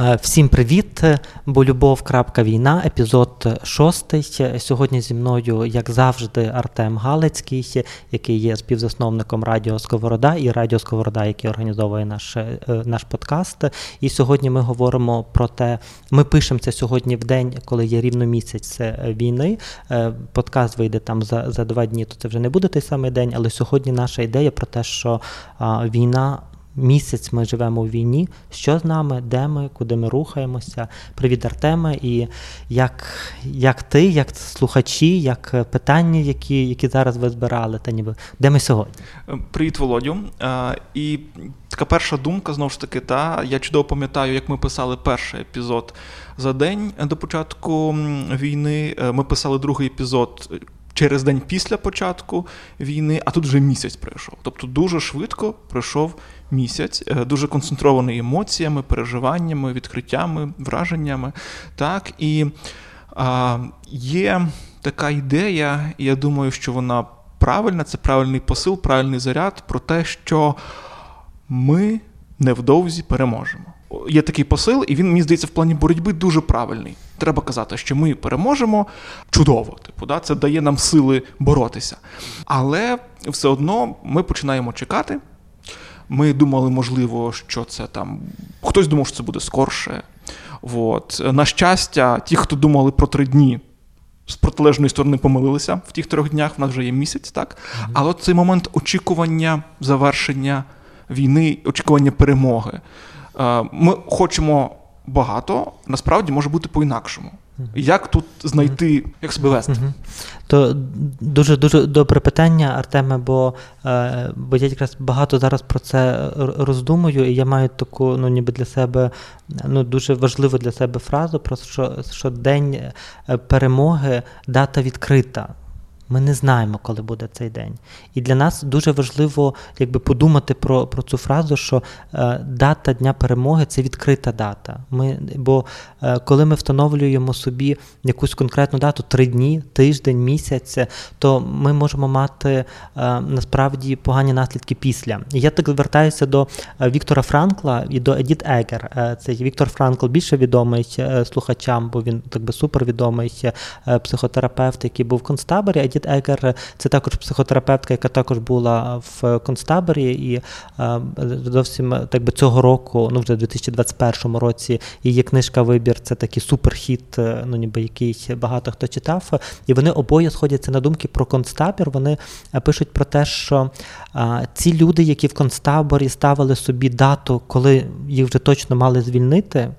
Е, всім привіт! Бо любов.війна, епізод 6. Сьогодні зі мною, як завжди, Артем Галицький, який є співзасновником Радіо Сковорода і Радіо Сковорода, який організовує наш е, наш подкаст. І сьогодні ми говоримо про те, ми пишемо це сьогодні в день, коли є рівно місяць війни. Е, подкаст вийде там за за два дні, то це вже не буде той самий день, але сьогодні наша ідея про те, що війна місяць ми живемо у війні. Що з нами, де ми, куди ми рухаємося? Привіт, Артеме, і як як ти, як слухачі, як питання, які які зараз ви збирали, та ніби де ми сьогодні? Привіт, Володю. І така перша думка знову ж таки, та я чудово пам'ятаю, як ми писали перший епізод за день до початку війни. Е, ми писали другий епізод через день після початку війни, а тут вже місяць пройшов. Тобто дуже швидко пройшов місяць, е, дуже концентрований емоціями, переживаннями, відкриттями, враженнями. Так, І а, є така ідея, і я думаю, що вона правильна, це правильний посил, правильний заряд про те, що ми невдовзі переможемо є такий посил, і він, мені здається, в плані боротьби дуже правильний. Треба казати, що ми переможемо чудово. Типу, да, це дає нам сили боротися. Але все одно ми починаємо чекати. Ми думали, можливо, що це там. Хтось думав, що це буде скорше. От. На щастя, ті, хто думали про три дні, з протилежної сторони помилилися в тих трьох днях, в нас вже є місяць, так? Mm-hmm. Але от цей момент очікування завершення війни, очікування перемоги. Е, ми хочемо багато, насправді може бути по-інакшому. Як тут знайти, як себе вести? То дуже дуже добре питання, Артеме, бо е, бо я якраз багато зараз про це роздумую, і я маю таку, ну ніби для себе ну дуже важливу для себе фразу, про що, що день е, перемоги дата відкрита. Ми не знаємо, коли буде цей день. І для нас дуже важливо якби, подумати про про цю фразу, що е, дата Дня перемоги це відкрита дата. Ми, Бо е, коли ми встановлюємо собі якусь конкретну дату три дні, тиждень, місяць, то ми можемо мати е, насправді погані наслідки після. І я так звертаюся до е, Віктора Франкла і до Едіт Егер. Е, це Віктор Франкл більше відомий е, слухачам, бо він так би супервідомий психотерапевт, який був в концтаборі. Едіт Егер це також психотерапевтка, яка також була в концтаборі, і е, зовсім так би цього року, ну вже в 2021 році, її книжка Вибір це такий суперхіт, е, ну ніби який багато хто читав. І вони обоє сходяться на думки про концтабір. Вони е, пишуть про те, що ці люди, які в концтаборі ставили собі дату, коли їх вже точно мали звільнити,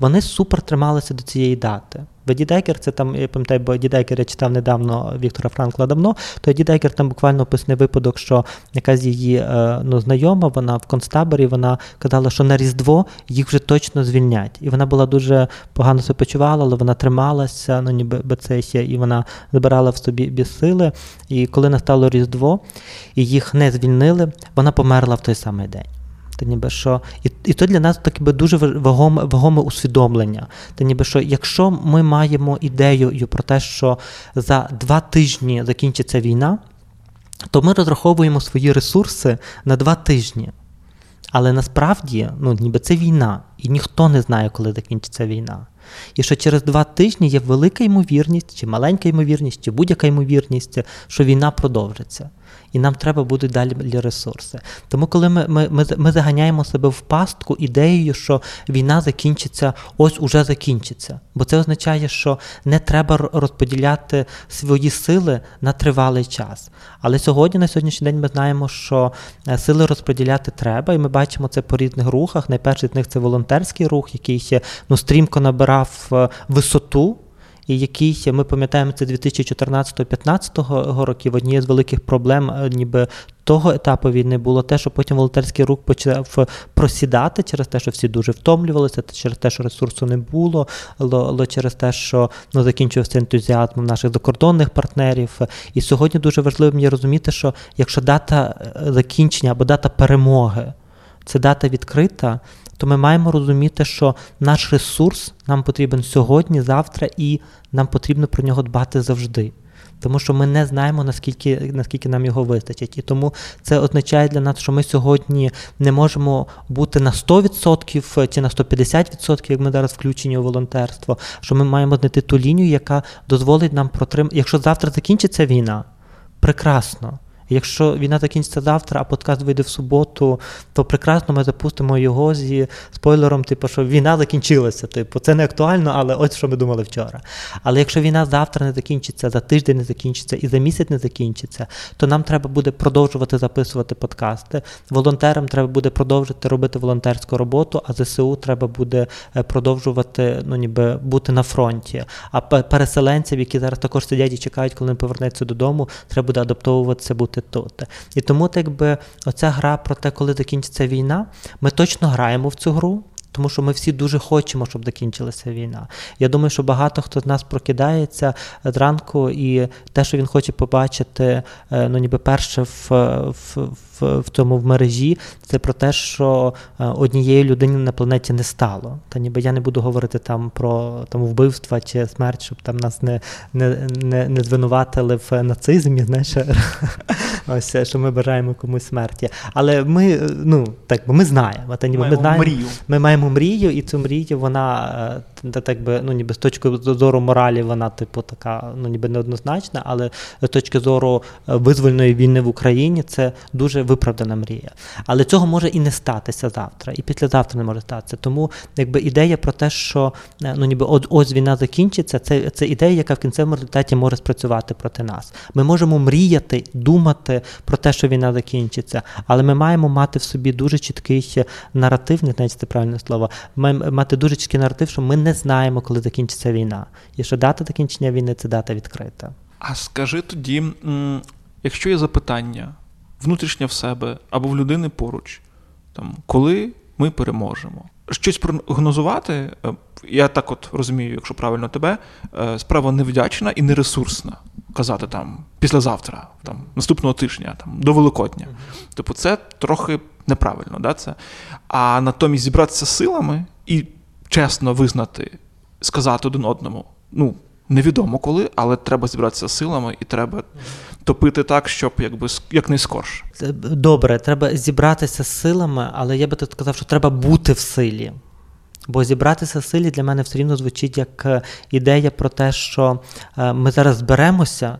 вони супер трималися до цієї дати. Бо Дідекер, це там, я пам'ятаю, бо Дідекер я читав недавно Віктора Франкла давно, то Дідекер там буквально описаний випадок, що якась її е, ну, знайома, вона в концтаборі, вона казала, що на Різдво їх вже точно звільнять. І вона була дуже погано себе почувала, але вона трималася, ну ніби це ще, і вона збирала в собі безсили. І коли настало Різдво, і їх не звільнили, вона померла в той самий день. Та ніби що, І і то для нас таке дуже вагоме вагоме усвідомлення. Та ніби що, якщо ми маємо ідею про те, що за два тижні закінчиться війна, то ми розраховуємо свої ресурси на два тижні. Але насправді, ну, ніби це війна, і ніхто не знає, коли закінчиться війна. І що через два тижні є велика ймовірність, чи маленька ймовірність, чи будь-яка ймовірність, що війна продовжиться і нам треба будуть далі ресурси. Тому, коли ми ми, ми, ми заганяємо себе в пастку ідеєю, що війна закінчиться, ось уже закінчиться. Бо це означає, що не треба розподіляти свої сили на тривалий час. Але сьогодні, на сьогоднішній день, ми знаємо, що е, сили розподіляти треба, і ми бачимо це по різних рухах. Найперший з них це волонтерський рух, який ще ну, стрімко набирав е, висоту який ми пам'ятаємо це 2014-2015 років. Однією з великих проблем, е, ніби того етапу війни було те, що потім волонтерський рух почав просідати через те, що всі дуже втомлювалися, через те, що ресурсу не було, через те, що ну, закінчувався ентузіазм наших закордонних партнерів. І сьогодні дуже важливо мені розуміти, що якщо дата е, закінчення або дата перемоги це дата відкрита то ми маємо розуміти, що наш ресурс нам потрібен сьогодні, завтра, і нам потрібно про нього дбати завжди. тому що ми не знаємо, наскільки наскільки нам його вистачить. І тому це означає для нас, що ми сьогодні не можемо бути на 100% чи на 150%, як ми зараз включені у волонтерство, що ми маємо знайти ту лінію, яка дозволить нам протримати. Якщо завтра закінчиться війна, прекрасно. Якщо війна закінчиться завтра, а подкаст вийде в суботу, то прекрасно ми запустимо його зі спойлером, типу, що війна закінчилася. Типу, це не актуально, але ось що ми думали вчора. Але якщо війна завтра не закінчиться, за тиждень не закінчиться і за місяць не закінчиться, то нам треба буде продовжувати записувати подкасти. Волонтерам треба буде продовжити робити волонтерську роботу, а ЗСУ треба буде е, продовжувати ну, ніби бути на фронті. А переселенців, які зараз також сидять і чекають, коли вони повернуться додому, треба буде адаптовуватися, бути тут. І тому, так би, оця гра про те, коли закінчиться війна, ми точно граємо в цю гру. Тому що ми всі дуже хочемо, щоб закінчилася війна. Я думаю, що багато хто з нас прокидається зранку, і те, що він хоче побачити, е, ну ніби перше в в, в, в тому в мережі, це про те, що е, однієї людини на планеті не стало. Та ніби я не буду говорити там про там вбивства чи смерть, щоб там нас не не, не, не звинуватили в нацизмі. знаєш, ось що ми бажаємо комусь смерті. Але ми е, ну так ми знаємо. Та ніби ми знаємо. Ми маємо мрію, і цю мрію вона так би ну ніби з точки зору моралі, вона типу така, ну ніби неоднозначна, але з точки зору визвольної війни в Україні це дуже виправдана мрія. Але цього може і не статися завтра, і післязавтра не може статися. Тому якби ідея про те, що е, ну ніби от ось війна закінчиться, це це ідея, яка в кінцевому результаті може спрацювати проти нас. Ми можемо мріяти, думати про те, що війна закінчиться, але ми маємо мати в собі дуже чіткий наратив, не знаю, це правильне слово, маємо мати дуже чіткий наратив, що ми не знаємо, коли закінчиться війна. І що дата закінчення війни це дата відкрита. А скажи тоді, якщо є запитання, внутрішнє в себе або в людини поруч, там, коли ми переможемо. Щось прогнозувати, е, я так от розумію, якщо правильно тебе, е, справа невдячна і нересурсна. Казати там післязавтра, там наступного тижня, там до Великодня. Тобто це трохи неправильно, да, це? а натомість зібратися силами і чесно визнати, сказати один одному. ну, Невідомо коли, але треба зібратися силами і треба топити так, щоб якби якнайскорше. Добре, треба зібратися з силами, але я би тут сказав, що треба бути в силі. Бо зібратися силі для мене все рівно звучить як е, ідея про те, що е, ми зараз зберемося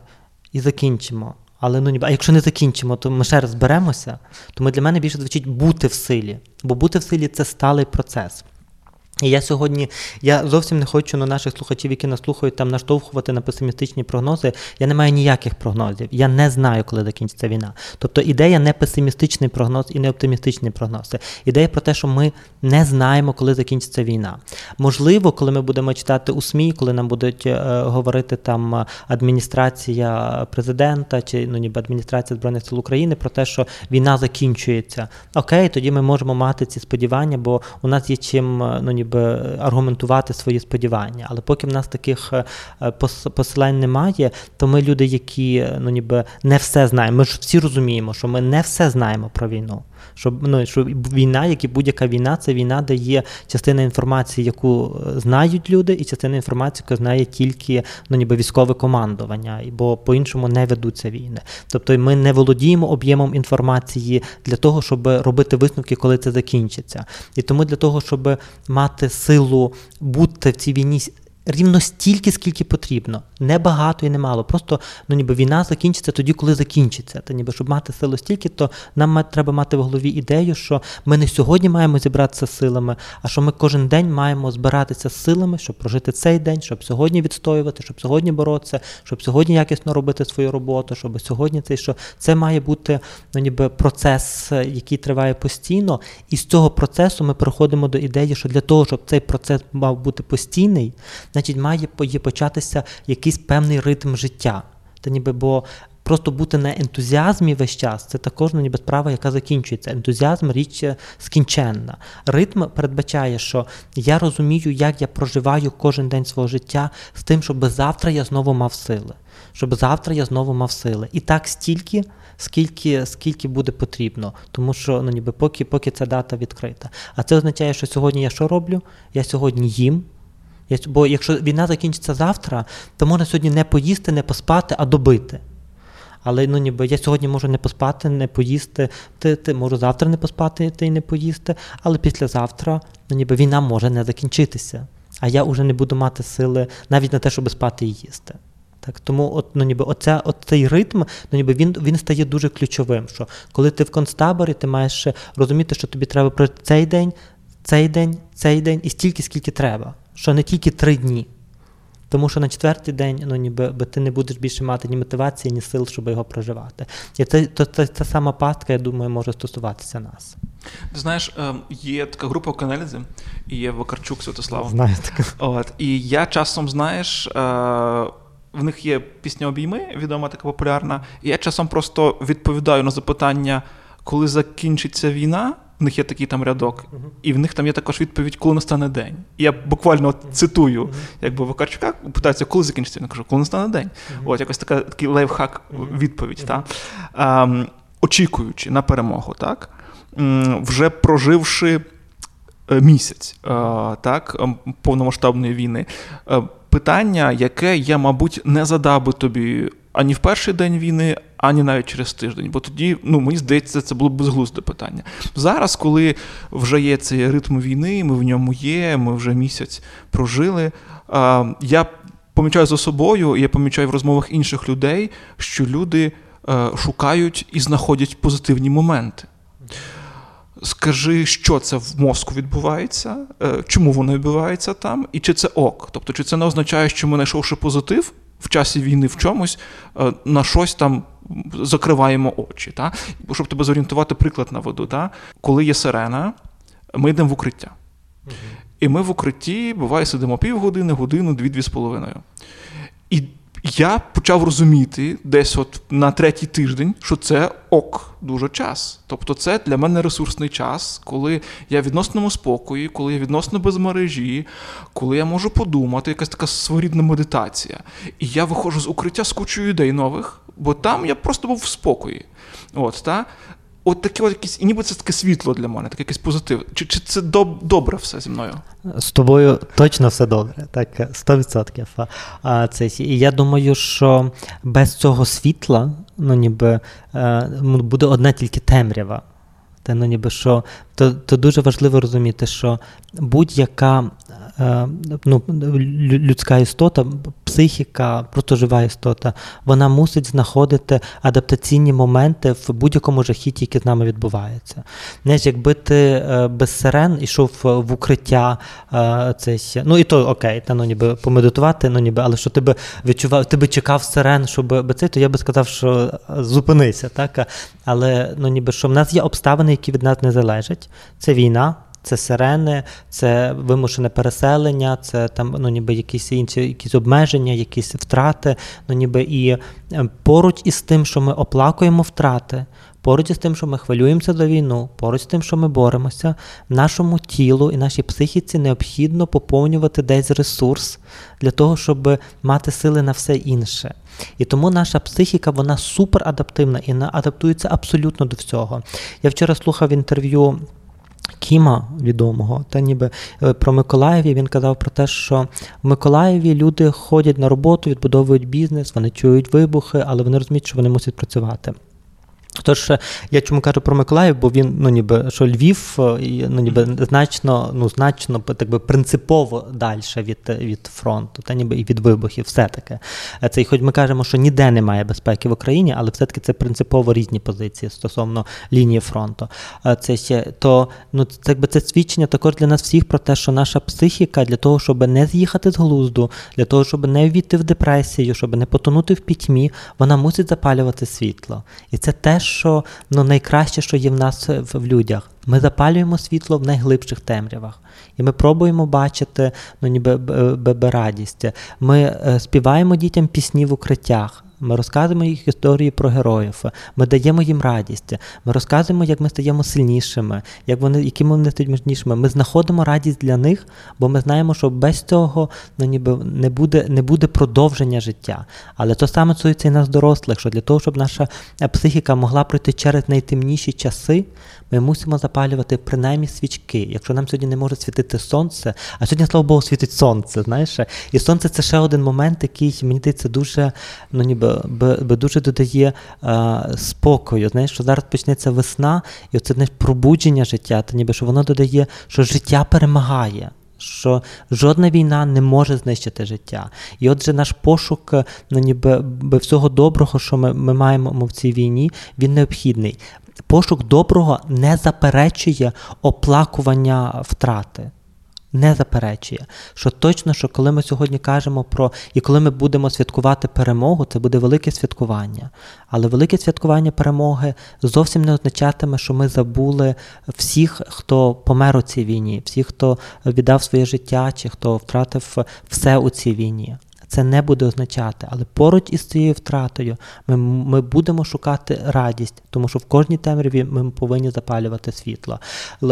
і закінчимо. Але ну а якщо не закінчимо, то ми ще раз зберемося, то ми для мене більше звучить бути в силі. Бо бути в силі це сталий процес. І я сьогодні я зовсім не хочу на наших слухачів, які нас слухають, там наштовхувати на песимістичні прогнози. Я не маю ніяких прогнозів. Я не знаю, коли закінчиться війна. Тобто ідея не песимістичний прогноз і не оптимістичний прогноз. Ідея про те, що ми не знаємо, коли закінчиться війна. Можливо, коли ми будемо читати у СМІ, коли нам будуть е, говорити там адміністрація президента чи ну ніби адміністрація збройних сил України про те, що війна закінчується. Окей, тоді ми можемо мати ці сподівання, бо у нас є чим е, ну ніби ніби аргументувати свої сподівання. Але поки в нас таких е, посилань немає, то ми люди, які ну ніби не все знаємо. Ми ж всі розуміємо, що ми не все знаємо про війну. Що ну, що війна, як і будь-яка війна, це війна, де є частина інформації, яку е, знають люди, і частина інформації, яку знає тільки ну, ніби військове командування, бо по-іншому не ведуться війни. Тобто ми не володіємо об'ємом інформації для того, щоб робити висновки, коли це закінчиться. І тому для того, щоб мати силу бути в цій війні рівно стільки, скільки потрібно. Не багато і не мало. Просто ну, ніби війна закінчиться тоді, коли закінчиться. Та ніби щоб мати силу стільки, то нам треба мати в голові ідею, що ми не сьогодні маємо зібратися силами, а що ми кожен день маємо збиратися з силами, щоб прожити цей день, щоб сьогодні відстоювати, щоб сьогодні боротися, щоб сьогодні якісно робити свою роботу, щоб сьогодні цей що це має бути ну, ніби процес, який триває постійно. І з цього процесу ми переходимо до ідеї, що для того, щоб цей процес мав бути постійний значить, має початися якийсь певний ритм життя. Та ніби бо просто бути на ентузіазмі весь час це також ну, ніби справа, яка закінчується. Ентузіазм річ скінченна. Ритм передбачає, що я розумію, як я проживаю кожен день свого життя з тим, щоб завтра я знову мав сили. Щоб завтра я знову мав сили. І так стільки, скільки скільки буде потрібно, тому що ну ніби поки поки ця дата відкрита. А це означає, що сьогодні я що роблю? Я сьогодні їм, Бо якщо війна закінчиться завтра, то можна сьогодні не поїсти, не поспати, а добити. Але ну ніби я сьогодні можу не поспати, не поїсти, ти, ти можу завтра не поспати ти й не поїсти, але післязавтра ну ніби війна може не закінчитися. А я вже не буду мати сили навіть на те, щоб спати і їсти. Так, Тому от, ну, ніби оця, от цей ритм, ну, ніби він він стає дуже ключовим. Що Коли ти в концтаборі, ти маєш розуміти, що тобі треба про цей день, цей день, цей день і стільки, скільки треба. Що не тільки три дні. Тому що на четвертий день ну, ніби ти не будеш більше мати ні мотивації, ні сил, щоб його проживати. І це, то, це, це сама пастка, я думаю, може стосуватися нас. Ти знаєш, ем, є така група Оканельзи, і є Вакарчук Святослав. Знаю таке. От, І я часом, знаєш, е, в них є пісня обійми, відома така популярна, і я часом просто відповідаю на запитання, коли закінчиться війна в них є такий там рядок, і в них там є також відповідь, коли настане день. І я буквально от цитую, якби Вакарчука питається, коли закінчиться. Він кажу, коли настане день. От якось така такий лайфхак відповідь. Та? А, очікуючи на перемогу, так? вже проживши е, місяць так, повномасштабної війни. Е, питання, яке я, мабуть, не задав би тобі ані в перший день війни, ані навіть через тиждень. Бо тоді, ну мені здається, це було б безглузде питання. Зараз, коли вже є цей ритм війни, ми в ньому є, ми вже місяць прожили. Я помічаю за собою, я помічаю в розмовах інших людей, що люди е, шукають і знаходять позитивні моменти. Скажи, що це в мозку відбувається, е, чому воно відбувається там, і чи це ок? Тобто, чи це не означає, що ми знайшовши позитив в часі війни в чомусь, е, на щось там закриваємо очі. Та? Щоб тебе зорієнтувати, приклад наведу. Та? Коли є сирена, ми йдемо в укриття. І ми в укритті, буває, сидимо півгодини, годину, дві-дві з половиною. І я почав розуміти десь от на третій тиждень, що це ок, дуже час. Тобто, це для мене ресурсний час, коли я в відносному спокої, коли я відносно без мережі, коли я можу подумати, якась така своєрідна медитація. І я виходжу з укриття з кучою ідей нових, бо там я просто був в спокої. От, та? От таке от якісь, і ніби це таке світло для мене, таке якийсь позитив. Чи чи це доб, добре все зі мною? З тобою точно все добре, так, 100%. А, це, І я думаю, що без цього світла ну, ніби, е, буде одна тільки темрява. Та, ну, ніби, що, то, то дуже важливо розуміти, що будь-яка ну, людська істота, психіка, просто жива істота, вона мусить знаходити адаптаційні моменти в будь-якому жахіті, яке з нами відбувається. Знаєш, Якби ти е, без сирен йшов в укриття, е, це ну і то окей, та ну ніби помедитувати, ну ніби, але що ти би відчував, ти би чекав сирен, щоб це, то я би сказав, що зупинися. так? Але ну ніби що в нас є обставини, які від нас не залежать. Це війна. Це сирени, це вимушене переселення, це там ну, ніби якісь інші якісь обмеження, якісь втрати. Ну, ніби І е, поруч із тим, що ми оплакуємо втрати, поруч із тим, що ми хвилюємося за війну, поруч з тим, що ми боремося, нашому тілу і нашій психіці необхідно поповнювати десь ресурс для того, щоб мати сили на все інше. І тому наша психіка вона суперадаптивна і вона адаптується абсолютно до всього. Я вчора слухав інтерв'ю. Кіма відомого, та ніби е, про Миколаєві він казав про те, що в Миколаєві люди ходять на роботу, відбудовують бізнес, вони чують вибухи, але вони розуміють, що вони мусять працювати. Тож я чому кажу про Миколаїв, бо він ну ніби що Львів, е, ну ніби значно, ну значно так би принципово далі від від фронту, та ніби і від вибухів, все таки. Це і хоч ми кажемо, що ніде немає безпеки в Україні, але все-таки це принципово різні позиції стосовно лінії фронту. Це ще то ну це якби це свідчення також для нас всіх про те, що наша психіка для того, щоб не з'їхати з глузду, для того, щоб не ввійти в депресію, щоб не потонути в пітьмі, вона мусить запалювати світло. І це теж що ну, найкраще, що є в нас в людях. Ми запалюємо світло в найглибших темрявах. І ми пробуємо бачити ну, ніби радість. Ми е, співаємо дітям пісні в укриттях. Ми розказуємо їх історії про героїв, ми даємо їм радість, ми розказуємо, як ми стаємо сильнішими, як вони, якими вони стають міцнішими. Ми знаходимо радість для них, бо ми знаємо, що без цього ну, ніби не буде не буде продовження життя. Але то саме стосується і нас дорослих, що для того, щоб наша психіка могла пройти через найтемніші часи, ми мусимо запалювати принаймні свічки. Якщо нам сьогодні не може світити сонце, а сьогодні, слава Богу, світить сонце. знаєш. І сонце це ще один момент, який мені здається, дуже ну, ніби, би дуже додає а, спокою. Знаєш, що зараз почнеться весна, і оце знаєш, пробудження життя, та ніби що воно додає, що життя перемагає. Що жодна війна не може знищити життя. І отже, наш пошук ну, ніби всього доброго, що ми ми маємо в цій війні, він необхідний пошук доброго не заперечує оплакування втрати. Не заперечує, що точно, що коли ми сьогодні кажемо про і коли ми будемо святкувати перемогу, це буде велике святкування. Але велике святкування перемоги зовсім не означатиме, що ми забули всіх, хто помер у цій війні, всіх, хто віддав своє життя, чи хто втратив все у цій війні це не буде означати, але поруч із цією втратою ми ми будемо шукати радість, тому що в кожній темряві ми повинні запалювати світло.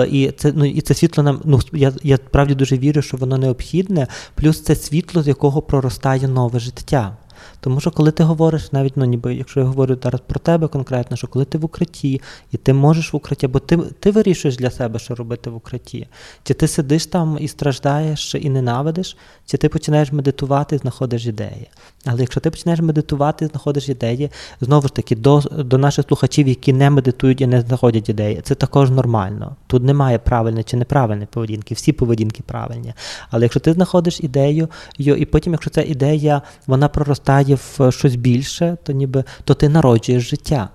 І це ну, і це світло нам, ну я я справді дуже вірю, що воно необхідне, плюс це світло, з якого проростає нове життя. Тому що коли ти говориш, навіть ну ніби, якщо я говорю зараз про тебе конкретно, що коли ти в укритті, і ти можеш в укритті, бо ти ти вирішуєш для себе, що робити в укритті, чи ти сидиш там і страждаєш і ненавидиш, чи ти починаєш медитувати і знаходиш ідеї. Але якщо ти починаєш медитувати і знаходиш ідеї, знову ж таки, до до наших слухачів, які не медитують і не знаходять ідеї, це також нормально. Тут немає правильної чи неправильної поведінки, всі поведінки правильні. Але якщо ти знаходиш ідею, і потім, якщо ця ідея вона проростає в щось більше, то ніби то ти народжуєш життя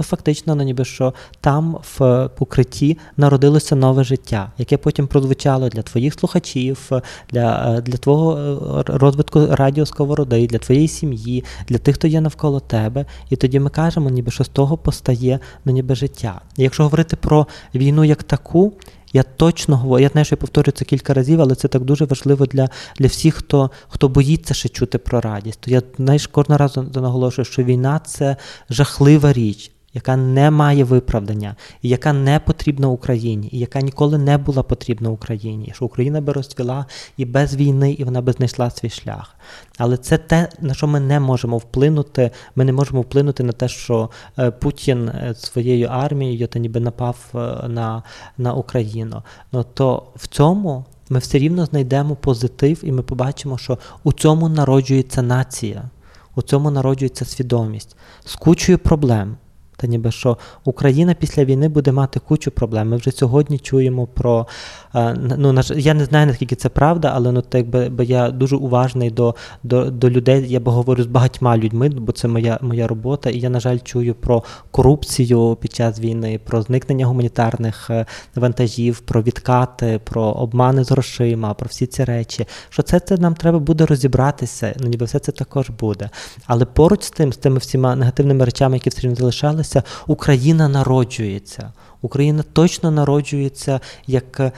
то фактично ну, ніби що там в укритті народилося нове життя, яке потім прозвучало для твоїх слухачів, для е, для твого е, розвитку радіосковороди, для твоєї сім'ї, для тих, хто є навколо тебе. І тоді ми кажемо, ніби що з того постає ну, ніби життя. І якщо говорити про війну як таку. Я точно говорю, я знаю, що я повторюю це кілька разів, але це так дуже важливо для для всіх, хто хто боїться ще чути про радість. То я знаєш, кожного разу наголошую, що війна це жахлива річ яка не має виправдання, і яка не потрібна Україні, і яка ніколи не була потрібна Україні, що Україна би розцвіла і без війни, і вона би знайшла свій шлях. Але це те, на що ми не можемо вплинути. Ми не можемо вплинути на те, що е, Путін е, своєю армією та ніби напав е, на, на Україну. Ну то в цьому. Ми все рівно знайдемо позитив, і ми побачимо, що у цьому народжується нація, у цьому народжується свідомість з кучою проблем. Та ніби що Україна після війни буде мати кучу проблем. Ми вже сьогодні чуємо про е, ну я не знаю наскільки це правда, але ну так би, я дуже уважний до до, до людей. Я б говорю з багатьма людьми, бо це моя моя робота. І я, на жаль, чую про корупцію під час війни, про зникнення гуманітарних е, вантажів, про відкати, про обмани з грошима, про всі ці речі. Що це це нам треба буде розібратися? Ну ніби все це також буде. Але поруч з тим, з тими всіма негативними речами, які все одно залишалися народилася, Україна народжується. Україна точно народжується як е,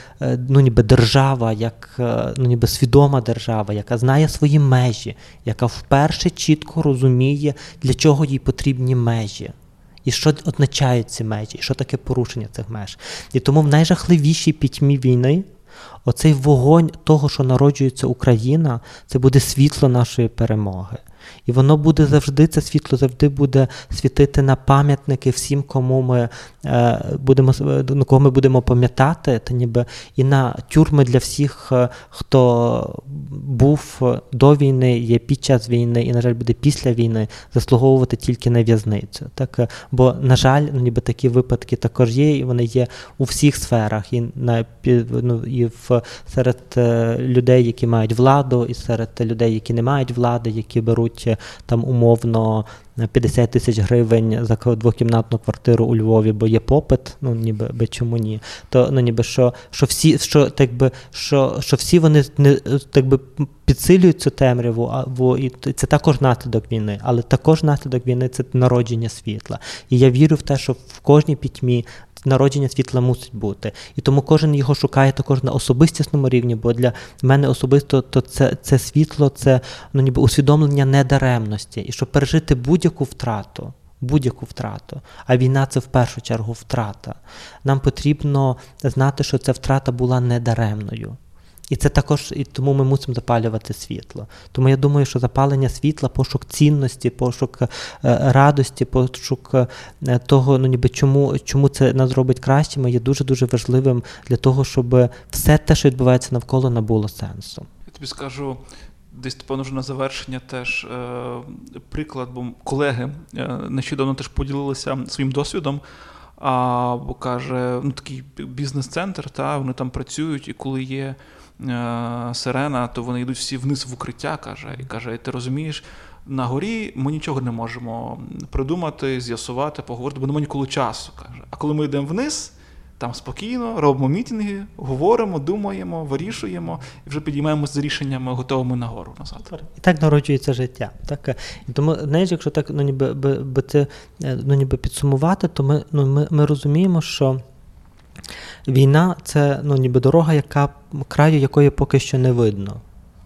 ну, ніби держава, як е, ну, ніби свідома держава, яка знає свої межі, яка вперше чітко розуміє, для чого їй потрібні межі. І що означають ці межі, і що таке порушення цих меж. І тому в найжахливішій пітьмі війни оцей вогонь того, що народжується Україна, це буде світло нашої перемоги. І воно буде завжди, це світло завжди буде світити на пам'ятники всім, кому ми е, будемо ну, кого ми будемо пам'ятати, та ніби і на тюрми для всіх, е, хто був до війни, є під час війни, і, на жаль, буде після війни заслуговувати тільки на в'язницю. Так, е, Бо, на жаль, ну, ніби такі випадки також є, і вони є у всіх сферах, і на ну, і в серед людей, які мають владу, і серед людей, які не мають влади, які беруть беруть там умовно 50 тисяч гривень за двокімнатну квартиру у Львові, бо є попит, ну ніби би чому ні. То ну ніби що що всі, що так би, що, що всі вони не так би підсилюють цю темряву, а бо і це також наслідок війни, але також наслідок війни це народження світла. І я вірю в те, що в кожній пітьмі народження світла мусить бути. І тому кожен його шукає також на особистісному рівні, бо для мене особисто то це це світло, це ну, ніби усвідомлення недаремності. І щоб пережити будь-яку втрату. Будь-яку втрату, а війна це в першу чергу втрата. Нам потрібно знати, що ця втрата була недаремною. І це також і тому ми мусимо запалювати світло. Тому я думаю, що запалення світла, пошук цінності, пошук е, радості, пошук е, того, ну ніби чому чому це нас робить кращими, є дуже дуже важливим для того, щоб все те, що відбувається навколо, набуло сенсу. Я тобі скажу. Десь певно вже на завершення теж е, приклад, бо колеги е, нещодавно теж поділилися своїм досвідом. А бо каже, ну такий бізнес-центр, та вони там працюють, і коли є сирена, то вони йдуть всі вниз в укриття, каже, і каже: ти розумієш, на горі ми нічого не можемо придумати, з'ясувати, поговорити, бо немає ніколи часу. каже. А коли ми йдемо вниз, там спокійно, робимо мітинги, говоримо, думаємо, вирішуємо і вже підіймаємося з рішеннями, готовими нагору назад. І так народжується життя. Так? І тому, знаєш, якщо так ну, ніби, би, би це, е, ну, ніби підсумувати, то ми, ну, ми, ми розуміємо, що. Війна це ну, ніби дорога, яка краю якої поки що не видно.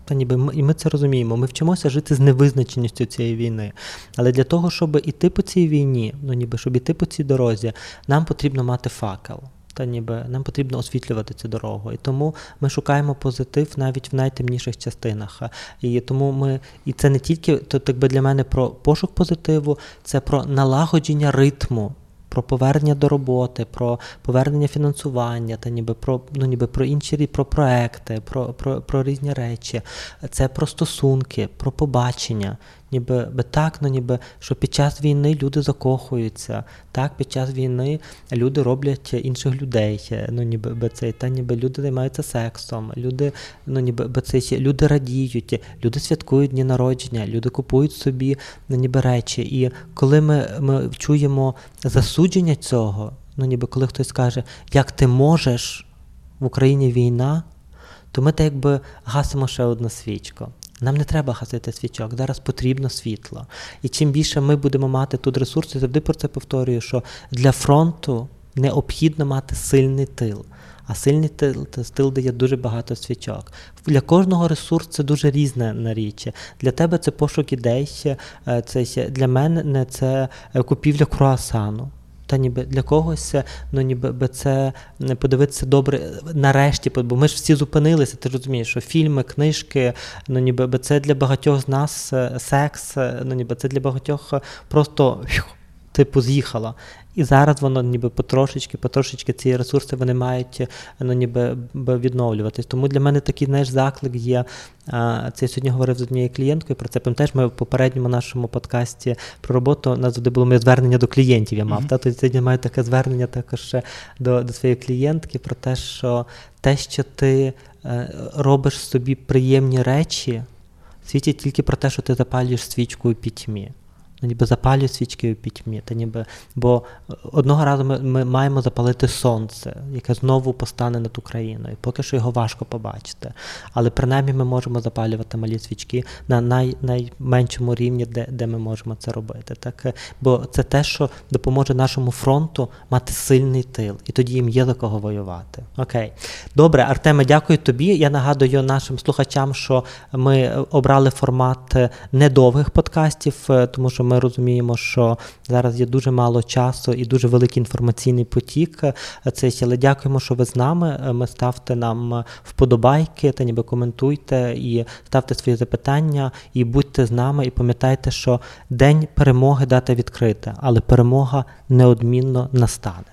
Та ніби ми, І ми це розуміємо. Ми вчимося жити з невизначеністю цієї війни. Але для того, щоб іти по цій війні, ну ніби щоб іти по цій дорозі, нам потрібно мати факел. Та ніби нам потрібно освітлювати цю дорогу. І тому ми шукаємо позитив навіть в найтемніших частинах. І тому ми, і це не тільки то, якби для мене про пошук позитиву, це про налагодження ритму про повернення до роботи, про повернення фінансування, та ніби про ну ніби про інші про проекти, про, про, про різні речі. Це про стосунки, про побачення ніби би так, ну ніби що під час війни люди закохуються, так, під час війни люди роблять інших людей, ну ніби би це, та ніби люди займаються сексом, люди, ну ніби би це люди радіють, люди святкують дні народження, люди купують собі ну, ніби речі. І коли ми, ми чуємо засудження цього, ну ніби коли хтось каже, як ти можеш в Україні війна, то ми так якби гасимо ще одну свічку. Нам не треба гасити свічок, зараз потрібно світло. І чим більше ми будемо мати тут ресурсів, завжди про це повторюю, що для фронту необхідно мати сильний тил. А сильний тил, тил дає дуже багато свічок. Для кожного ресурсу це дуже різне наріччя. Для тебе це пошук ідей, е, це для мене це е, купівля круасану. Та ніби для когось, ну ніби би це подивитися добре нарешті, бо ми ж всі зупинилися, ти розумієш, що фільми, книжки, ну ніби би це для багатьох з нас е, секс, е, ну ніби це для багатьох просто типу з'їхало. І зараз воно ніби потрошечки, потрошечки ці ресурси вони мають ну, ніби відновлюватись. Тому для мене такий знаєш, заклик є. Це я сьогодні говорив з однією клієнткою про це. Пам'ятаєш, ми в попередньому нашому подкасті про роботу нас завжди було моє звернення до клієнтів. Я мав. Mm-hmm. Та, то сьогодні маю таке звернення також до, до своєї клієнтки про те, що те, що ти е, робиш собі приємні речі, світять тільки про те, що ти запалюєш свічку у пітьмі ніби запалює свічки у пітьмі. Та ніби, Бо одного разу ми, ми маємо запалити сонце, яке знову постане над Україною. Поки що його важко побачити. Але принаймні ми можемо запалювати малі свічки на най, найменшому рівні, де де ми можемо це робити. Так? Бо це те, що допоможе нашому фронту мати сильний тил, і тоді їм є за кого воювати. Окей. Добре, Артеме, дякую тобі. Я нагадую нашим слухачам, що ми обрали формат недовгих подкастів, тому що ми розуміємо, що зараз є дуже мало часу і дуже великий інформаційний потік. Це але дякуємо, що ви з нами. Ми ставте нам вподобайки та ніби коментуйте і ставте свої запитання, і будьте з нами, і пам'ятайте, що день перемоги дата відкрита, але перемога неодмінно настане.